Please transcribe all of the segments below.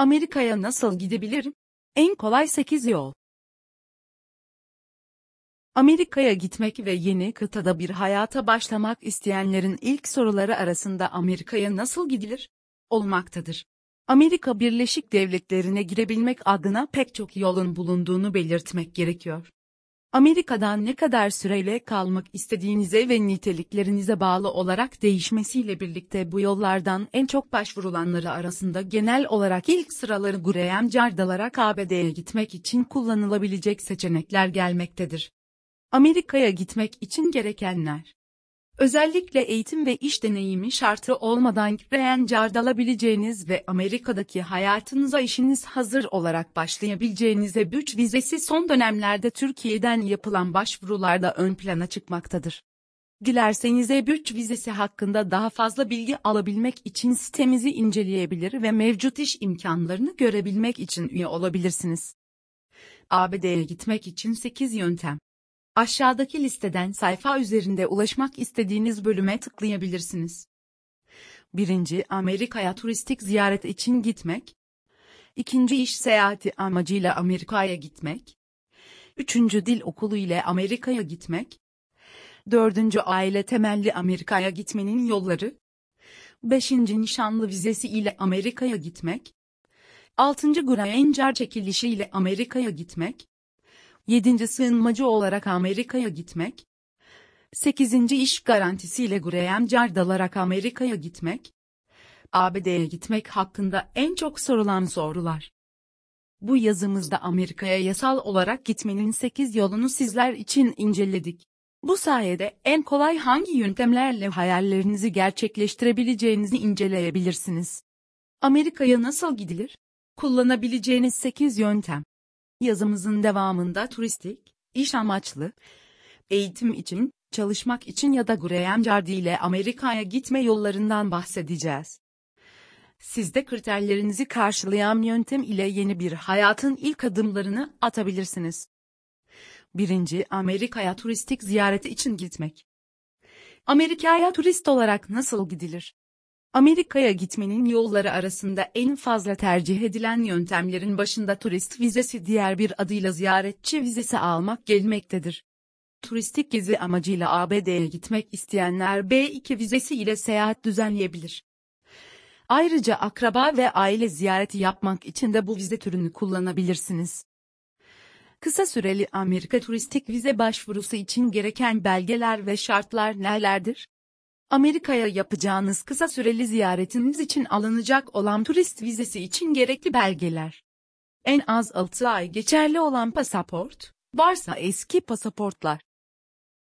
Amerika'ya nasıl gidebilirim? En kolay 8 yol. Amerika'ya gitmek ve yeni kıtada bir hayata başlamak isteyenlerin ilk soruları arasında Amerika'ya nasıl gidilir? olmaktadır. Amerika Birleşik Devletleri'ne girebilmek adına pek çok yolun bulunduğunu belirtmek gerekiyor. Amerika'dan ne kadar süreyle kalmak istediğinize ve niteliklerinize bağlı olarak değişmesiyle birlikte bu yollardan en çok başvurulanları arasında genel olarak ilk sıraları Graham Cardalarak ABD'ye gitmek için kullanılabilecek seçenekler gelmektedir. Amerika'ya gitmek için gerekenler Özellikle eğitim ve iş deneyimi şartı olmadan Green alabileceğiniz ve Amerika'daki hayatınıza işiniz hazır olarak başlayabileceğinize büç vizesi son dönemlerde Türkiye'den yapılan başvurularda ön plana çıkmaktadır. Dilerseniz E3 vizesi hakkında daha fazla bilgi alabilmek için sitemizi inceleyebilir ve mevcut iş imkanlarını görebilmek için üye olabilirsiniz. ABD'ye gitmek için 8 yöntem Aşağıdaki listeden sayfa üzerinde ulaşmak istediğiniz bölüme tıklayabilirsiniz. 1. Amerika'ya turistik ziyaret için gitmek. 2. iş seyahati amacıyla Amerika'ya gitmek. 3. dil okulu ile Amerika'ya gitmek. 4. aile temelli Amerika'ya gitmenin yolları. 5. nişanlı vizesi ile Amerika'ya gitmek. 6. Granger çekilişi ile Amerika'ya gitmek. 7. Sığınmacı olarak Amerika'ya gitmek. 8. iş garantisiyle Graham Cardalarak Amerika'ya gitmek. ABD'ye gitmek hakkında en çok sorulan sorular. Bu yazımızda Amerika'ya yasal olarak gitmenin 8 yolunu sizler için inceledik. Bu sayede en kolay hangi yöntemlerle hayallerinizi gerçekleştirebileceğinizi inceleyebilirsiniz. Amerika'ya nasıl gidilir? Kullanabileceğiniz 8 yöntem. Yazımızın devamında turistik, iş amaçlı, eğitim için, çalışmak için ya da Graham Jardi ile Amerika'ya gitme yollarından bahsedeceğiz. Siz de kriterlerinizi karşılayan yöntem ile yeni bir hayatın ilk adımlarını atabilirsiniz. 1. Amerika'ya turistik ziyareti için gitmek. Amerika'ya turist olarak nasıl gidilir? Amerika'ya gitmenin yolları arasında en fazla tercih edilen yöntemlerin başında turist vizesi diğer bir adıyla ziyaretçi vizesi almak gelmektedir. Turistik gezi amacıyla ABD'ye gitmek isteyenler B2 vizesi ile seyahat düzenleyebilir. Ayrıca akraba ve aile ziyareti yapmak için de bu vize türünü kullanabilirsiniz. Kısa süreli Amerika turistik vize başvurusu için gereken belgeler ve şartlar nelerdir? Amerika'ya yapacağınız kısa süreli ziyaretiniz için alınacak olan turist vizesi için gerekli belgeler. En az 6 ay geçerli olan pasaport, varsa eski pasaportlar.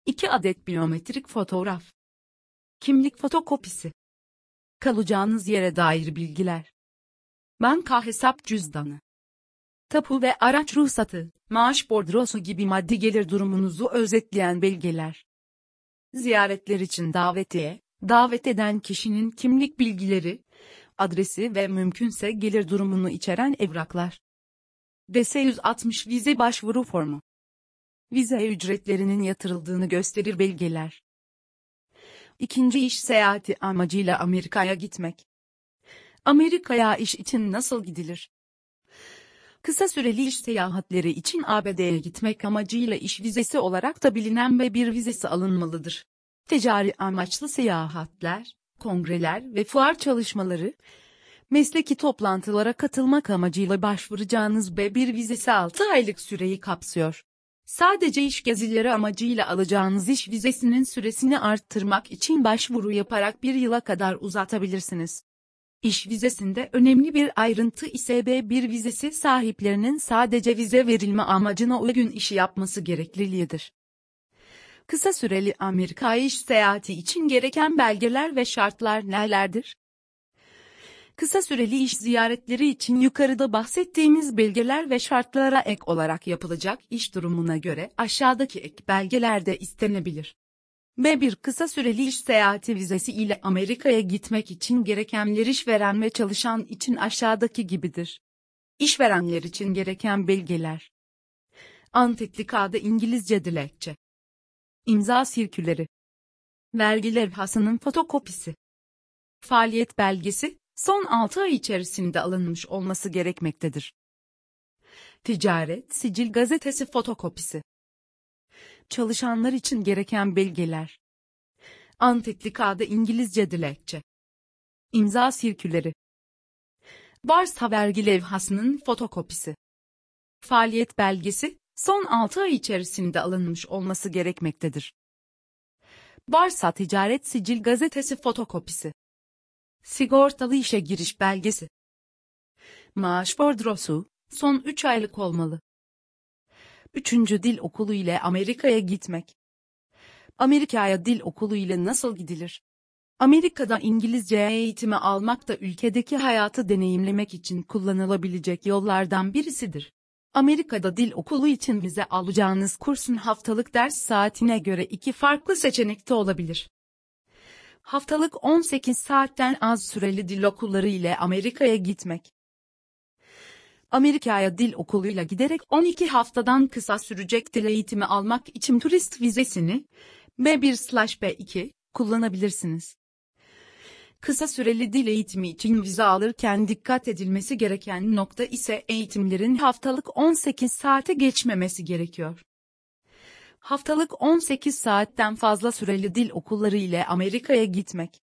2 adet biyometrik fotoğraf. Kimlik fotokopisi. Kalacağınız yere dair bilgiler. Banka hesap cüzdanı. Tapu ve araç ruhsatı, maaş bordrosu gibi maddi gelir durumunuzu özetleyen belgeler. Ziyaretler için davetiye, davet eden kişinin kimlik bilgileri, adresi ve mümkünse gelir durumunu içeren evraklar. DS-160 vize başvuru formu. Vize ücretlerinin yatırıldığını gösterir belgeler. İkinci iş seyahati amacıyla Amerika'ya gitmek. Amerika'ya iş için nasıl gidilir? Kısa süreli iş seyahatleri için ABD'ye gitmek amacıyla iş vizesi olarak da bilinen ve bir vizesi alınmalıdır. Ticari amaçlı seyahatler, kongreler ve fuar çalışmaları, mesleki toplantılara katılmak amacıyla başvuracağınız B1 vizesi 6 aylık süreyi kapsıyor. Sadece iş gezileri amacıyla alacağınız iş vizesinin süresini arttırmak için başvuru yaparak bir yıla kadar uzatabilirsiniz. İş vizesinde önemli bir ayrıntı ise B1 vizesi sahiplerinin sadece vize verilme amacına uygun işi yapması gerekliliğidir. Kısa süreli Amerika iş seyahati için gereken belgeler ve şartlar nelerdir? Kısa süreli iş ziyaretleri için yukarıda bahsettiğimiz belgeler ve şartlara ek olarak yapılacak iş durumuna göre aşağıdaki ek belgeler de istenebilir. B1 kısa süreli iş seyahati vizesi ile Amerika'ya gitmek için gerekenler işveren ve çalışan için aşağıdaki gibidir. İşverenler için gereken belgeler. Antetli kağıda İngilizce dilekçe. İmza sirküleri. Vergi levhasının fotokopisi. Faaliyet belgesi, son 6 ay içerisinde alınmış olması gerekmektedir. Ticaret Sicil Gazetesi fotokopisi Çalışanlar için gereken belgeler Antetli kağıda İngilizce dilekçe İmza sirküleri Varsa vergi levhasının fotokopisi Faaliyet belgesi, son 6 ay içerisinde alınmış olması gerekmektedir. Varsa Ticaret Sicil Gazetesi fotokopisi. Sigortalı işe giriş belgesi. Maaş bordrosu, son 3 aylık olmalı. Üçüncü dil okulu ile Amerika'ya gitmek. Amerika'ya dil okulu ile nasıl gidilir? Amerika'da İngilizce eğitimi almak da ülkedeki hayatı deneyimlemek için kullanılabilecek yollardan birisidir. Amerika'da dil okulu için vize alacağınız kursun haftalık ders saatine göre iki farklı seçenekte olabilir. Haftalık 18 saatten az süreli dil okulları ile Amerika'ya gitmek. Amerika'ya dil okuluyla giderek 12 haftadan kısa sürecek dil eğitimi almak için turist vizesini B1/B2 kullanabilirsiniz. Kısa süreli dil eğitimi için vize alırken dikkat edilmesi gereken nokta ise eğitimlerin haftalık 18 saate geçmemesi gerekiyor. Haftalık 18 saatten fazla süreli dil okulları ile Amerika'ya gitmek.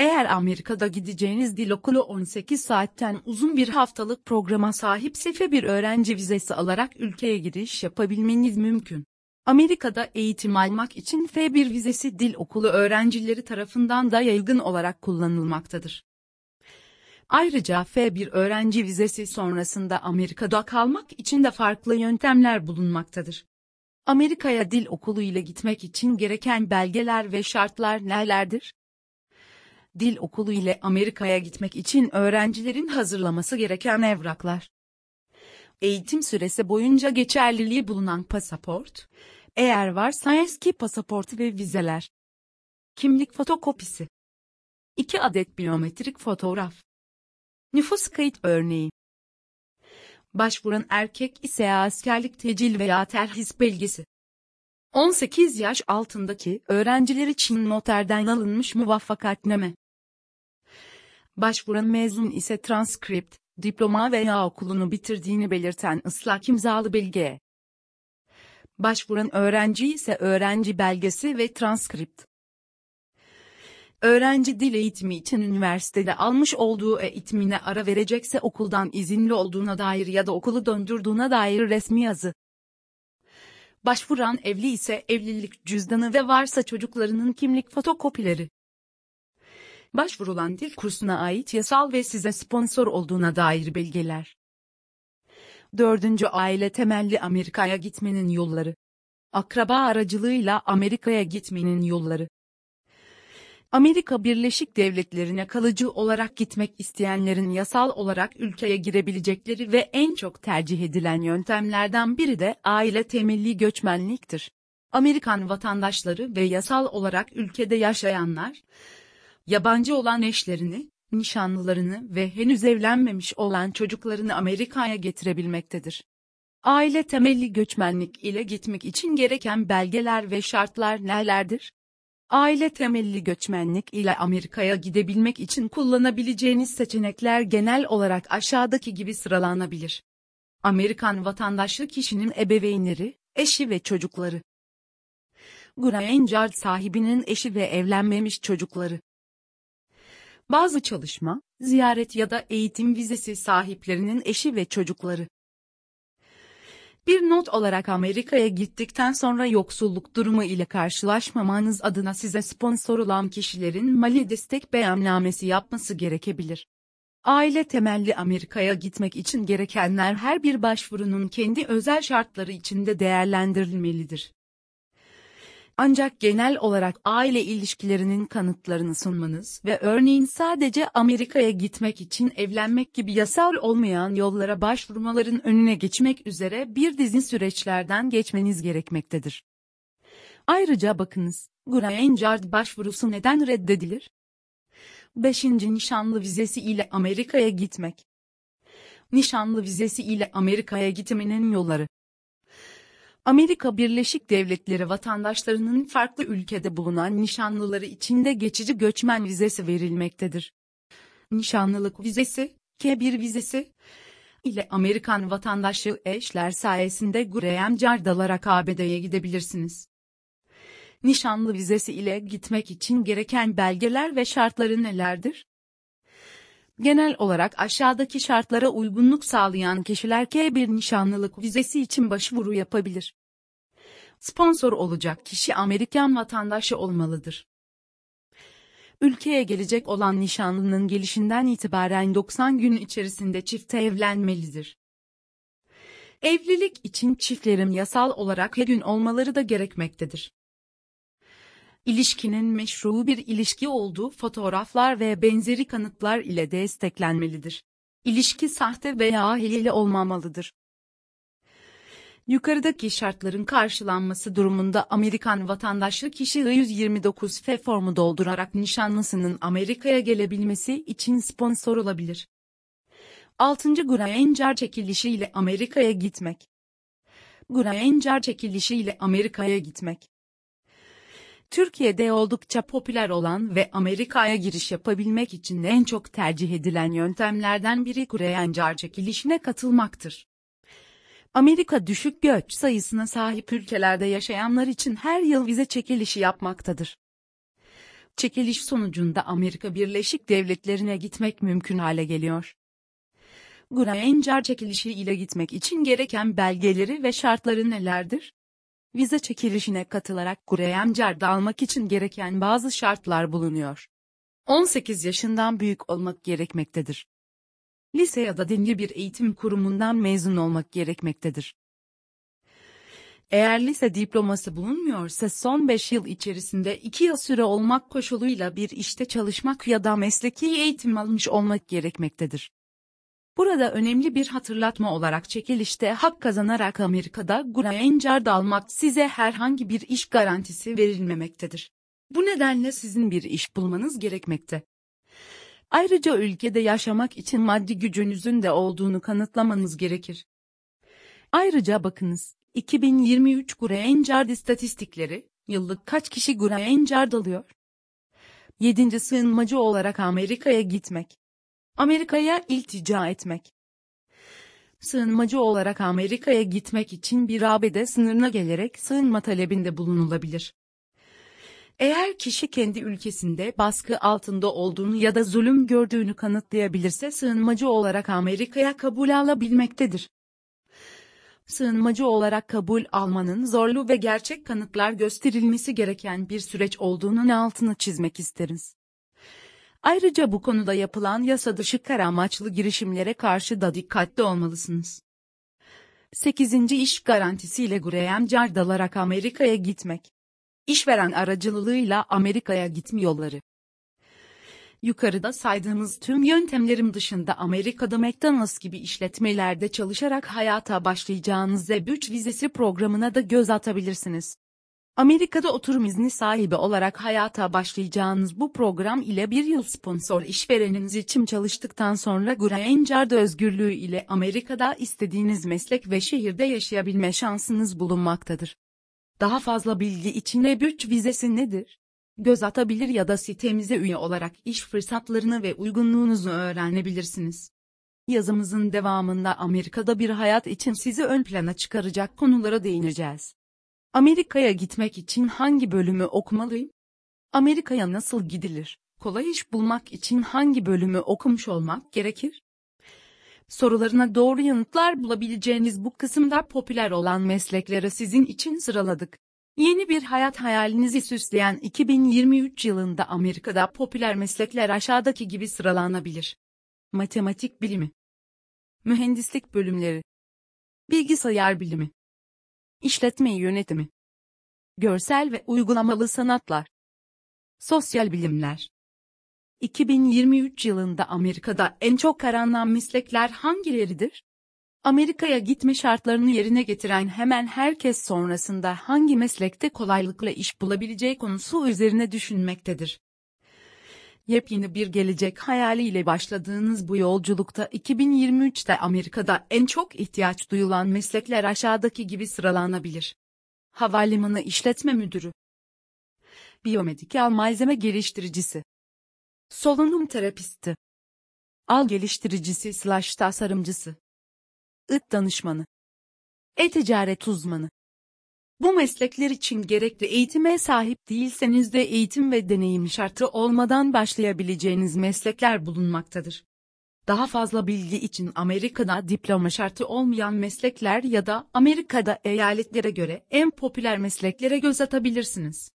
Eğer Amerika'da gideceğiniz dil okulu 18 saatten uzun bir haftalık programa sahipse bir öğrenci vizesi alarak ülkeye giriş yapabilmeniz mümkün. Amerika'da eğitim almak için F1 vizesi dil okulu öğrencileri tarafından da yaygın olarak kullanılmaktadır. Ayrıca F1 öğrenci vizesi sonrasında Amerika'da kalmak için de farklı yöntemler bulunmaktadır. Amerika'ya dil okulu ile gitmek için gereken belgeler ve şartlar nelerdir? Dil okulu ile Amerika'ya gitmek için öğrencilerin hazırlaması gereken evraklar. Eğitim süresi boyunca geçerliliği bulunan pasaport, eğer varsa eski pasaport ve vizeler. Kimlik fotokopisi. 2 adet biyometrik fotoğraf. Nüfus kayıt örneği. Başvuran erkek ise askerlik tecil veya terhis belgesi. 18 yaş altındaki öğrenciler için noterden alınmış muvaffakatname. Başvuran mezun ise transkript, diploma veya okulunu bitirdiğini belirten ıslak imzalı belge. Başvuran öğrenci ise öğrenci belgesi ve transkript. Öğrenci dil eğitimi için üniversitede almış olduğu eğitimine ara verecekse okuldan izinli olduğuna dair ya da okulu döndürdüğüne dair resmi yazı. Başvuran evli ise evlilik cüzdanı ve varsa çocuklarının kimlik fotokopileri. Başvurulan dil kursuna ait yasal ve size sponsor olduğuna dair belgeler. Dördüncü aile temelli Amerika'ya gitmenin yolları. Akraba aracılığıyla Amerika'ya gitmenin yolları. Amerika Birleşik Devletleri'ne kalıcı olarak gitmek isteyenlerin yasal olarak ülkeye girebilecekleri ve en çok tercih edilen yöntemlerden biri de aile temelli göçmenliktir. Amerikan vatandaşları ve yasal olarak ülkede yaşayanlar, yabancı olan eşlerini, nişanlılarını ve henüz evlenmemiş olan çocuklarını Amerika'ya getirebilmektedir. Aile temelli göçmenlik ile gitmek için gereken belgeler ve şartlar nelerdir? Aile temelli göçmenlik ile Amerika'ya gidebilmek için kullanabileceğiniz seçenekler genel olarak aşağıdaki gibi sıralanabilir. Amerikan vatandaşlı kişinin ebeveynleri, eşi ve çocukları. Card sahibinin eşi ve evlenmemiş çocukları. Bazı çalışma, ziyaret ya da eğitim vizesi sahiplerinin eşi ve çocukları. Bir not olarak Amerika'ya gittikten sonra yoksulluk durumu ile karşılaşmamanız adına size sponsor olan kişilerin mali destek beyannamesi yapması gerekebilir. Aile temelli Amerika'ya gitmek için gerekenler her bir başvurunun kendi özel şartları içinde değerlendirilmelidir. Ancak genel olarak aile ilişkilerinin kanıtlarını sunmanız ve örneğin sadece Amerika'ya gitmek için evlenmek gibi yasal olmayan yollara başvurmaların önüne geçmek üzere bir dizi süreçlerden geçmeniz gerekmektedir. Ayrıca bakınız, Green Card başvurusu neden reddedilir? 5. Nişanlı vizesi ile Amerika'ya gitmek. Nişanlı vizesi ile Amerika'ya gitmenin yolları. Amerika Birleşik Devletleri vatandaşlarının farklı ülkede bulunan nişanlıları içinde geçici göçmen vizesi verilmektedir. nişanlılık vizesi, K1 vizesi ile Amerikan vatandaşlığı eşler sayesinde Graham Cardalarak ABD'ye gidebilirsiniz. Nişanlı vizesi ile gitmek için gereken belgeler ve şartları nelerdir? Genel olarak aşağıdaki şartlara uygunluk sağlayan kişiler K1 nişanlılık vizesi için başvuru yapabilir. Sponsor olacak kişi Amerikan vatandaşı olmalıdır. Ülkeye gelecek olan nişanlının gelişinden itibaren 90 gün içerisinde çifte evlenmelidir. Evlilik için çiftlerin yasal olarak her gün olmaları da gerekmektedir. İlişkinin meşru bir ilişki olduğu fotoğraflar ve benzeri kanıtlar ile desteklenmelidir. İlişki sahte veya hileli olmamalıdır. Yukarıdaki şartların karşılanması durumunda Amerikan vatandaşlık kişi 129 F formu doldurarak nişanlısının Amerika'ya gelebilmesi için sponsor olabilir. 6. Granger çekilişi ile Amerika'ya gitmek. Granger çekilişi ile Amerika'ya gitmek. Türkiye'de oldukça popüler olan ve Amerika'ya giriş yapabilmek için en çok tercih edilen yöntemlerden biri Granger çekilişine katılmaktır. Amerika düşük göç sayısına sahip ülkelerde yaşayanlar için her yıl vize çekilişi yapmaktadır. Çekiliş sonucunda Amerika Birleşik Devletleri'ne gitmek mümkün hale geliyor. Granger çekilişi ile gitmek için gereken belgeleri ve şartları nelerdir? Vize çekilişine katılarak Granger'da almak için gereken bazı şartlar bulunuyor. 18 yaşından büyük olmak gerekmektedir lise ya da dinli bir eğitim kurumundan mezun olmak gerekmektedir. Eğer lise diploması bulunmuyorsa son 5 yıl içerisinde 2 yıl süre olmak koşuluyla bir işte çalışmak ya da mesleki eğitim almış olmak gerekmektedir. Burada önemli bir hatırlatma olarak çekilişte hak kazanarak Amerika'da Card almak size herhangi bir iş garantisi verilmemektedir. Bu nedenle sizin bir iş bulmanız gerekmekte. Ayrıca ülkede yaşamak için maddi gücünüzün de olduğunu kanıtlamanız gerekir. Ayrıca bakınız, 2023 Greencard istatistikleri, yıllık kaç kişi Greencard alıyor? 7. Sığınmacı olarak Amerika'ya gitmek. Amerika'ya iltica etmek. Sığınmacı olarak Amerika'ya gitmek için bir ABD sınırına gelerek sığınma talebinde bulunulabilir. Eğer kişi kendi ülkesinde baskı altında olduğunu ya da zulüm gördüğünü kanıtlayabilirse sığınmacı olarak Amerika'ya kabul alabilmektedir. Sığınmacı olarak kabul almanın zorlu ve gerçek kanıtlar gösterilmesi gereken bir süreç olduğunun altını çizmek isteriz. Ayrıca bu konuda yapılan yasa dışı kara amaçlı girişimlere karşı da dikkatli olmalısınız. 8. iş garantisiyle Graham Cardalarak Amerika'ya gitmek işveren aracılığıyla Amerika'ya gitme yolları. Yukarıda saydığımız tüm yöntemlerim dışında Amerika'da McDonald's gibi işletmelerde çalışarak hayata başlayacağınız Z3 vizesi programına da göz atabilirsiniz. Amerika'da oturum izni sahibi olarak hayata başlayacağınız bu program ile bir yıl sponsor işvereniniz için çalıştıktan sonra Card özgürlüğü ile Amerika'da istediğiniz meslek ve şehirde yaşayabilme şansınız bulunmaktadır. Daha fazla bilgi için E3 vizesi nedir? Göz atabilir ya da sitemize üye olarak iş fırsatlarını ve uygunluğunuzu öğrenebilirsiniz. Yazımızın devamında Amerika'da bir hayat için sizi ön plana çıkaracak konulara değineceğiz. Amerika'ya gitmek için hangi bölümü okumalıyım? Amerika'ya nasıl gidilir? Kolay iş bulmak için hangi bölümü okumuş olmak gerekir? Sorularına doğru yanıtlar bulabileceğiniz bu kısımda popüler olan meslekleri sizin için sıraladık. Yeni bir hayat hayalinizi süsleyen 2023 yılında Amerika'da popüler meslekler aşağıdaki gibi sıralanabilir. Matematik bilimi, mühendislik bölümleri, bilgisayar bilimi, işletme yönetimi, görsel ve uygulamalı sanatlar, sosyal bilimler, 2023 yılında Amerika'da en çok aranan meslekler hangileridir? Amerika'ya gitme şartlarını yerine getiren hemen herkes sonrasında hangi meslekte kolaylıkla iş bulabileceği konusu üzerine düşünmektedir. Yepyeni bir gelecek hayaliyle başladığınız bu yolculukta 2023'te Amerika'da en çok ihtiyaç duyulan meslekler aşağıdaki gibi sıralanabilir. Havalimanı işletme müdürü, biyomedikal malzeme geliştiricisi, Solunum terapisti. Al geliştiricisi slash tasarımcısı. IT danışmanı. E-ticaret uzmanı. Bu meslekler için gerekli eğitime sahip değilseniz de eğitim ve deneyim şartı olmadan başlayabileceğiniz meslekler bulunmaktadır. Daha fazla bilgi için Amerika'da diploma şartı olmayan meslekler ya da Amerika'da eyaletlere göre en popüler mesleklere göz atabilirsiniz.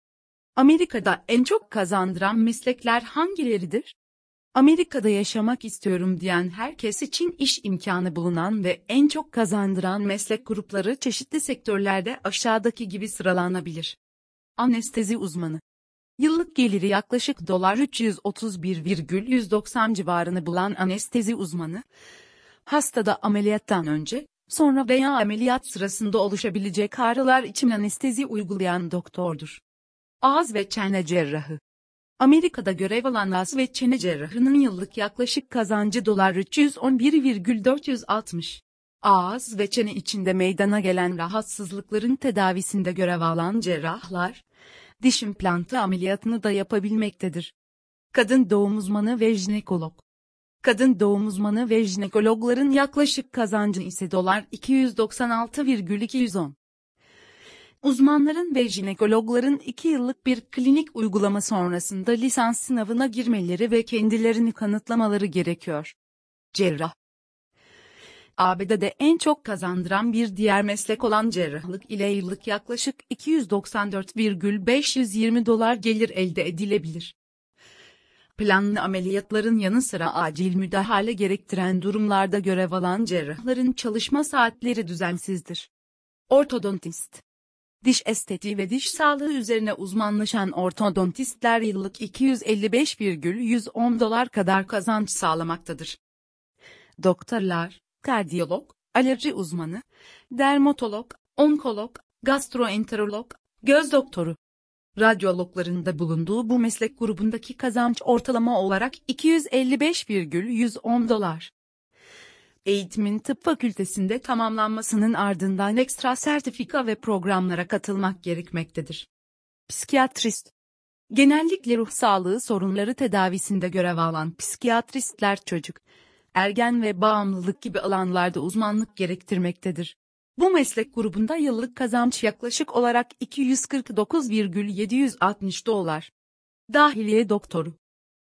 Amerika'da en çok kazandıran meslekler hangileridir? Amerika'da yaşamak istiyorum diyen herkes için iş imkanı bulunan ve en çok kazandıran meslek grupları çeşitli sektörlerde aşağıdaki gibi sıralanabilir. Anestezi uzmanı. Yıllık geliri yaklaşık dolar 331,190 civarını bulan anestezi uzmanı, hastada ameliyattan önce, sonra veya ameliyat sırasında oluşabilecek ağrılar için anestezi uygulayan doktordur. Ağız ve çene cerrahı. Amerika'da görev alan ağız ve çene cerrahının yıllık yaklaşık kazancı dolar 311,460. Ağız ve çene içinde meydana gelen rahatsızlıkların tedavisinde görev alan cerrahlar, diş implantı ameliyatını da yapabilmektedir. Kadın doğum uzmanı ve jinekolog. Kadın doğum uzmanı ve jinekologların yaklaşık kazancı ise dolar 296,210. Uzmanların ve jinekologların 2 yıllık bir klinik uygulama sonrasında lisans sınavına girmeleri ve kendilerini kanıtlamaları gerekiyor. Cerrah ABD'de en çok kazandıran bir diğer meslek olan cerrahlık ile yıllık yaklaşık 294,520 dolar gelir elde edilebilir. Planlı ameliyatların yanı sıra acil müdahale gerektiren durumlarda görev alan cerrahların çalışma saatleri düzensizdir. Ortodontist Diş estetiği ve diş sağlığı üzerine uzmanlaşan ortodontistler yıllık 255,110 dolar kadar kazanç sağlamaktadır. Doktorlar, kardiyolog, alerji uzmanı, dermatolog, onkolog, gastroenterolog, göz doktoru. Radyologların bulunduğu bu meslek grubundaki kazanç ortalama olarak 255,110 dolar. Eğitimin tıp fakültesinde tamamlanmasının ardından ekstra sertifika ve programlara katılmak gerekmektedir. Psikiyatrist Genellikle ruh sağlığı sorunları tedavisinde görev alan psikiyatristler çocuk, ergen ve bağımlılık gibi alanlarda uzmanlık gerektirmektedir. Bu meslek grubunda yıllık kazanç yaklaşık olarak 249,760 dolar. Dahiliye doktoru.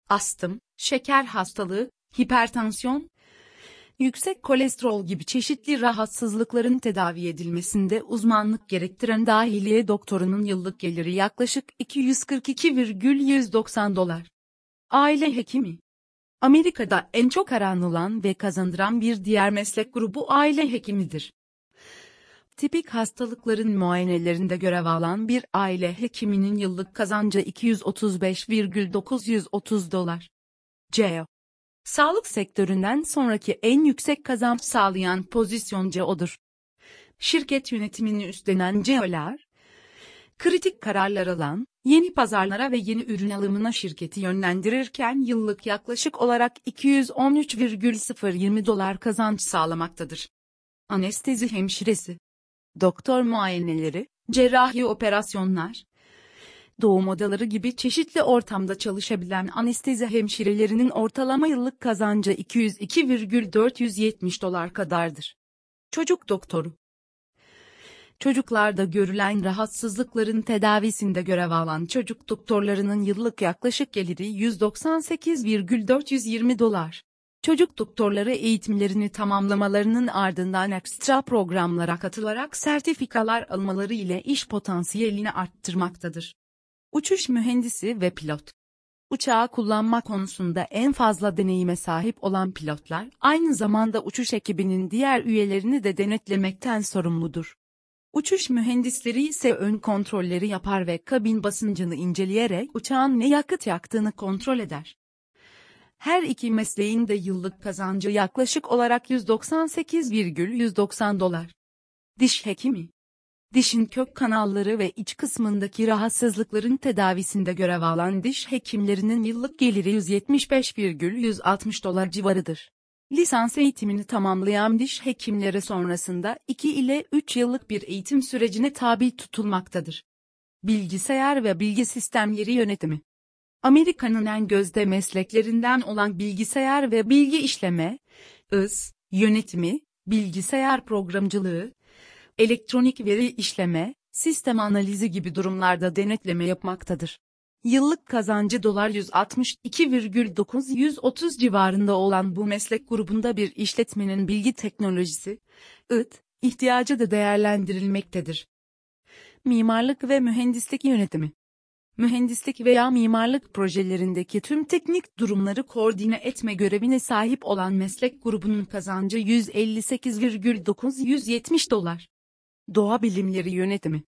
Astım, şeker hastalığı, hipertansiyon, yüksek kolesterol gibi çeşitli rahatsızlıkların tedavi edilmesinde uzmanlık gerektiren dahiliye doktorunun yıllık geliri yaklaşık 242,190 dolar. Aile hekimi Amerika'da en çok aranılan ve kazandıran bir diğer meslek grubu aile hekimidir. Tipik hastalıkların muayenelerinde görev alan bir aile hekiminin yıllık kazancı 235,930 dolar. CEO Sağlık sektöründen sonraki en yüksek kazanç sağlayan pozisyon CEO'dur. Şirket yönetimini üstlenen CEO'lar, kritik kararlar alan, yeni pazarlara ve yeni ürün alımına şirketi yönlendirirken yıllık yaklaşık olarak 213,020 dolar kazanç sağlamaktadır. Anestezi hemşiresi, doktor muayeneleri, cerrahi operasyonlar, doğum odaları gibi çeşitli ortamda çalışabilen anestezi hemşirelerinin ortalama yıllık kazancı 202,470 dolar kadardır. Çocuk doktoru Çocuklarda görülen rahatsızlıkların tedavisinde görev alan çocuk doktorlarının yıllık yaklaşık geliri 198,420 dolar. Çocuk doktorları eğitimlerini tamamlamalarının ardından ekstra programlara katılarak sertifikalar almaları ile iş potansiyelini arttırmaktadır. Uçuş mühendisi ve pilot. Uçağı kullanma konusunda en fazla deneyime sahip olan pilotlar, aynı zamanda uçuş ekibinin diğer üyelerini de denetlemekten sorumludur. Uçuş mühendisleri ise ön kontrolleri yapar ve kabin basıncını inceleyerek uçağın ne yakıt yaktığını kontrol eder. Her iki mesleğin de yıllık kazancı yaklaşık olarak 198,190 dolar. Diş hekimi Dişin kök kanalları ve iç kısmındaki rahatsızlıkların tedavisinde görev alan diş hekimlerinin yıllık geliri 175,160 dolar civarıdır. Lisans eğitimini tamamlayan diş hekimleri sonrasında 2 ile 3 yıllık bir eğitim sürecine tabi tutulmaktadır. Bilgisayar ve bilgi sistemleri yönetimi Amerika'nın en gözde mesleklerinden olan bilgisayar ve bilgi işleme, ıs, yönetimi, bilgisayar programcılığı, elektronik veri işleme, sistem analizi gibi durumlarda denetleme yapmaktadır. Yıllık kazancı dolar 162,930 civarında olan bu meslek grubunda bir işletmenin bilgi teknolojisi, IT, ihtiyacı da değerlendirilmektedir. Mimarlık ve mühendislik yönetimi mühendislik veya mimarlık projelerindeki tüm teknik durumları koordine etme görevine sahip olan meslek grubunun kazancı 158,970 dolar. Doğa bilimleri yönetimi.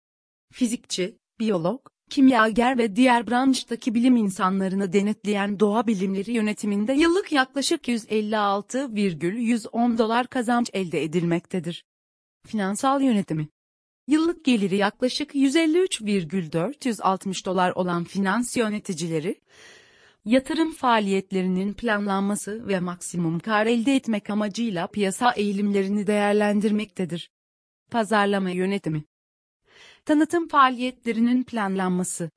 Fizikçi, biyolog, kimyager ve diğer branştaki bilim insanlarını denetleyen doğa bilimleri yönetiminde yıllık yaklaşık 156,110 dolar kazanç elde edilmektedir. Finansal yönetimi Yıllık geliri yaklaşık 153,460 dolar olan finans yöneticileri, yatırım faaliyetlerinin planlanması ve maksimum kar elde etmek amacıyla piyasa eğilimlerini değerlendirmektedir. Pazarlama yönetimi. Tanıtım faaliyetlerinin planlanması.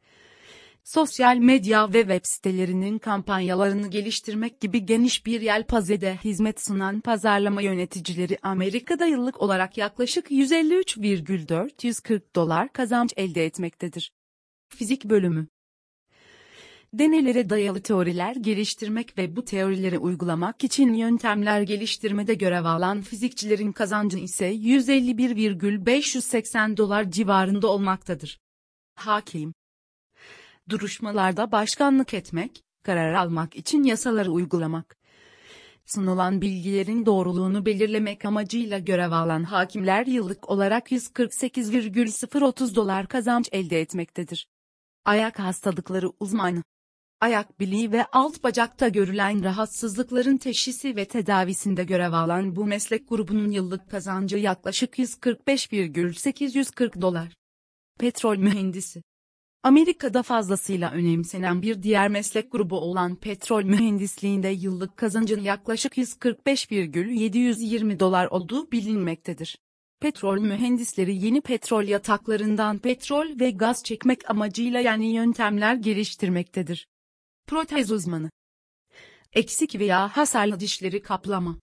Sosyal medya ve web sitelerinin kampanyalarını geliştirmek gibi geniş bir yelpazede hizmet sunan pazarlama yöneticileri Amerika'da yıllık olarak yaklaşık 153,440 dolar kazanç elde etmektedir. Fizik bölümü Deneylere dayalı teoriler geliştirmek ve bu teorileri uygulamak için yöntemler geliştirmede görev alan fizikçilerin kazancı ise 151,580 dolar civarında olmaktadır. Hakim duruşmalarda başkanlık etmek, karar almak için yasaları uygulamak. Sunulan bilgilerin doğruluğunu belirlemek amacıyla görev alan hakimler yıllık olarak 148,030 dolar kazanç elde etmektedir. Ayak hastalıkları uzmanı Ayak bileği ve alt bacakta görülen rahatsızlıkların teşhisi ve tedavisinde görev alan bu meslek grubunun yıllık kazancı yaklaşık 145,840 dolar. Petrol mühendisi Amerika'da fazlasıyla önemsenen bir diğer meslek grubu olan petrol mühendisliğinde yıllık kazancın yaklaşık 145,720 dolar olduğu bilinmektedir. Petrol mühendisleri yeni petrol yataklarından petrol ve gaz çekmek amacıyla yeni yöntemler geliştirmektedir. Protez uzmanı Eksik veya hasarlı dişleri kaplama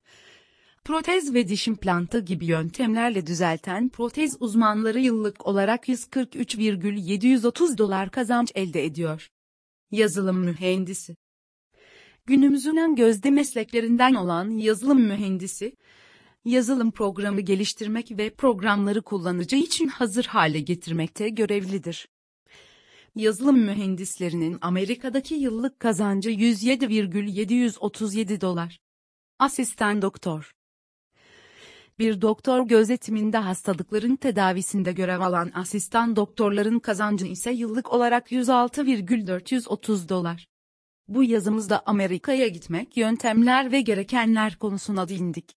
Protez ve diş implantı gibi yöntemlerle düzelten protez uzmanları yıllık olarak 143,730 dolar kazanç elde ediyor. Yazılım mühendisi Günümüzün en gözde mesleklerinden olan yazılım mühendisi, yazılım programı geliştirmek ve programları kullanıcı için hazır hale getirmekte görevlidir. Yazılım mühendislerinin Amerika'daki yıllık kazancı 107,737 dolar. Asistan doktor bir doktor gözetiminde hastalıkların tedavisinde görev alan asistan doktorların kazancı ise yıllık olarak 106,430 dolar. Bu yazımızda Amerika'ya gitmek, yöntemler ve gerekenler konusuna değindik.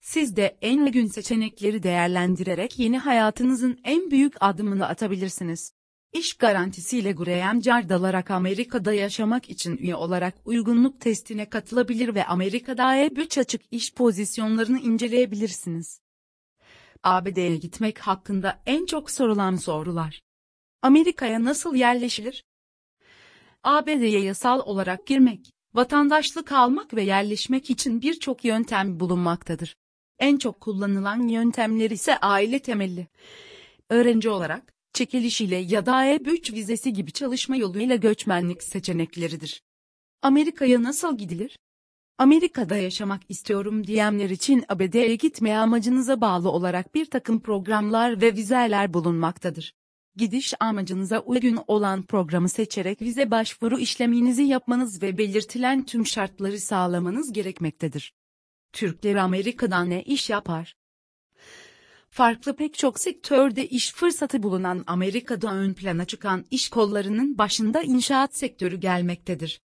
Siz de en uygun seçenekleri değerlendirerek yeni hayatınızın en büyük adımını atabilirsiniz. İş garantisiyle Graham Card alarak Amerika'da yaşamak için üye olarak uygunluk testine katılabilir ve Amerika'da E3 açık iş pozisyonlarını inceleyebilirsiniz. ABD'ye gitmek hakkında en çok sorulan sorular. Amerika'ya nasıl yerleşilir? ABD'ye yasal olarak girmek, vatandaşlık almak ve yerleşmek için birçok yöntem bulunmaktadır. En çok kullanılan yöntemler ise aile temelli. Öğrenci olarak, çekiliş ile ya da E3 vizesi gibi çalışma yoluyla göçmenlik seçenekleridir. Amerika'ya nasıl gidilir? Amerika'da yaşamak istiyorum diyenler için ABD'ye gitmeye amacınıza bağlı olarak bir takım programlar ve vizeler bulunmaktadır. Gidiş amacınıza uygun olan programı seçerek vize başvuru işleminizi yapmanız ve belirtilen tüm şartları sağlamanız gerekmektedir. Türkler Amerika'dan ne iş yapar? Farklı pek çok sektörde iş fırsatı bulunan Amerika'da ön plana çıkan iş kollarının başında inşaat sektörü gelmektedir.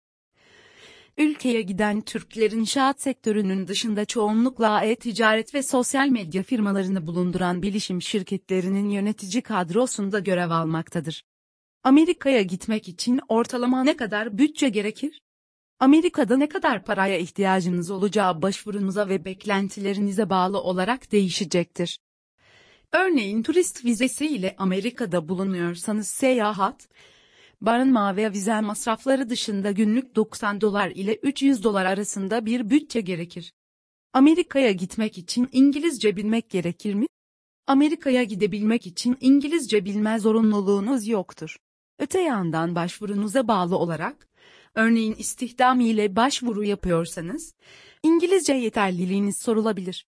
Ülkeye giden Türkler inşaat sektörünün dışında çoğunlukla e-ticaret ve sosyal medya firmalarını bulunduran bilişim şirketlerinin yönetici kadrosunda görev almaktadır. Amerika'ya gitmek için ortalama ne kadar bütçe gerekir? Amerika'da ne kadar paraya ihtiyacınız olacağı başvurunuza ve beklentilerinize bağlı olarak değişecektir. Örneğin turist vizesi ile Amerika'da bulunuyorsanız seyahat, Barınma ve vize masrafları dışında günlük 90 dolar ile 300 dolar arasında bir bütçe gerekir. Amerika'ya gitmek için İngilizce bilmek gerekir mi? Amerika'ya gidebilmek için İngilizce bilme zorunluluğunuz yoktur. Öte yandan başvurunuza bağlı olarak, örneğin istihdam ile başvuru yapıyorsanız, İngilizce yeterliliğiniz sorulabilir.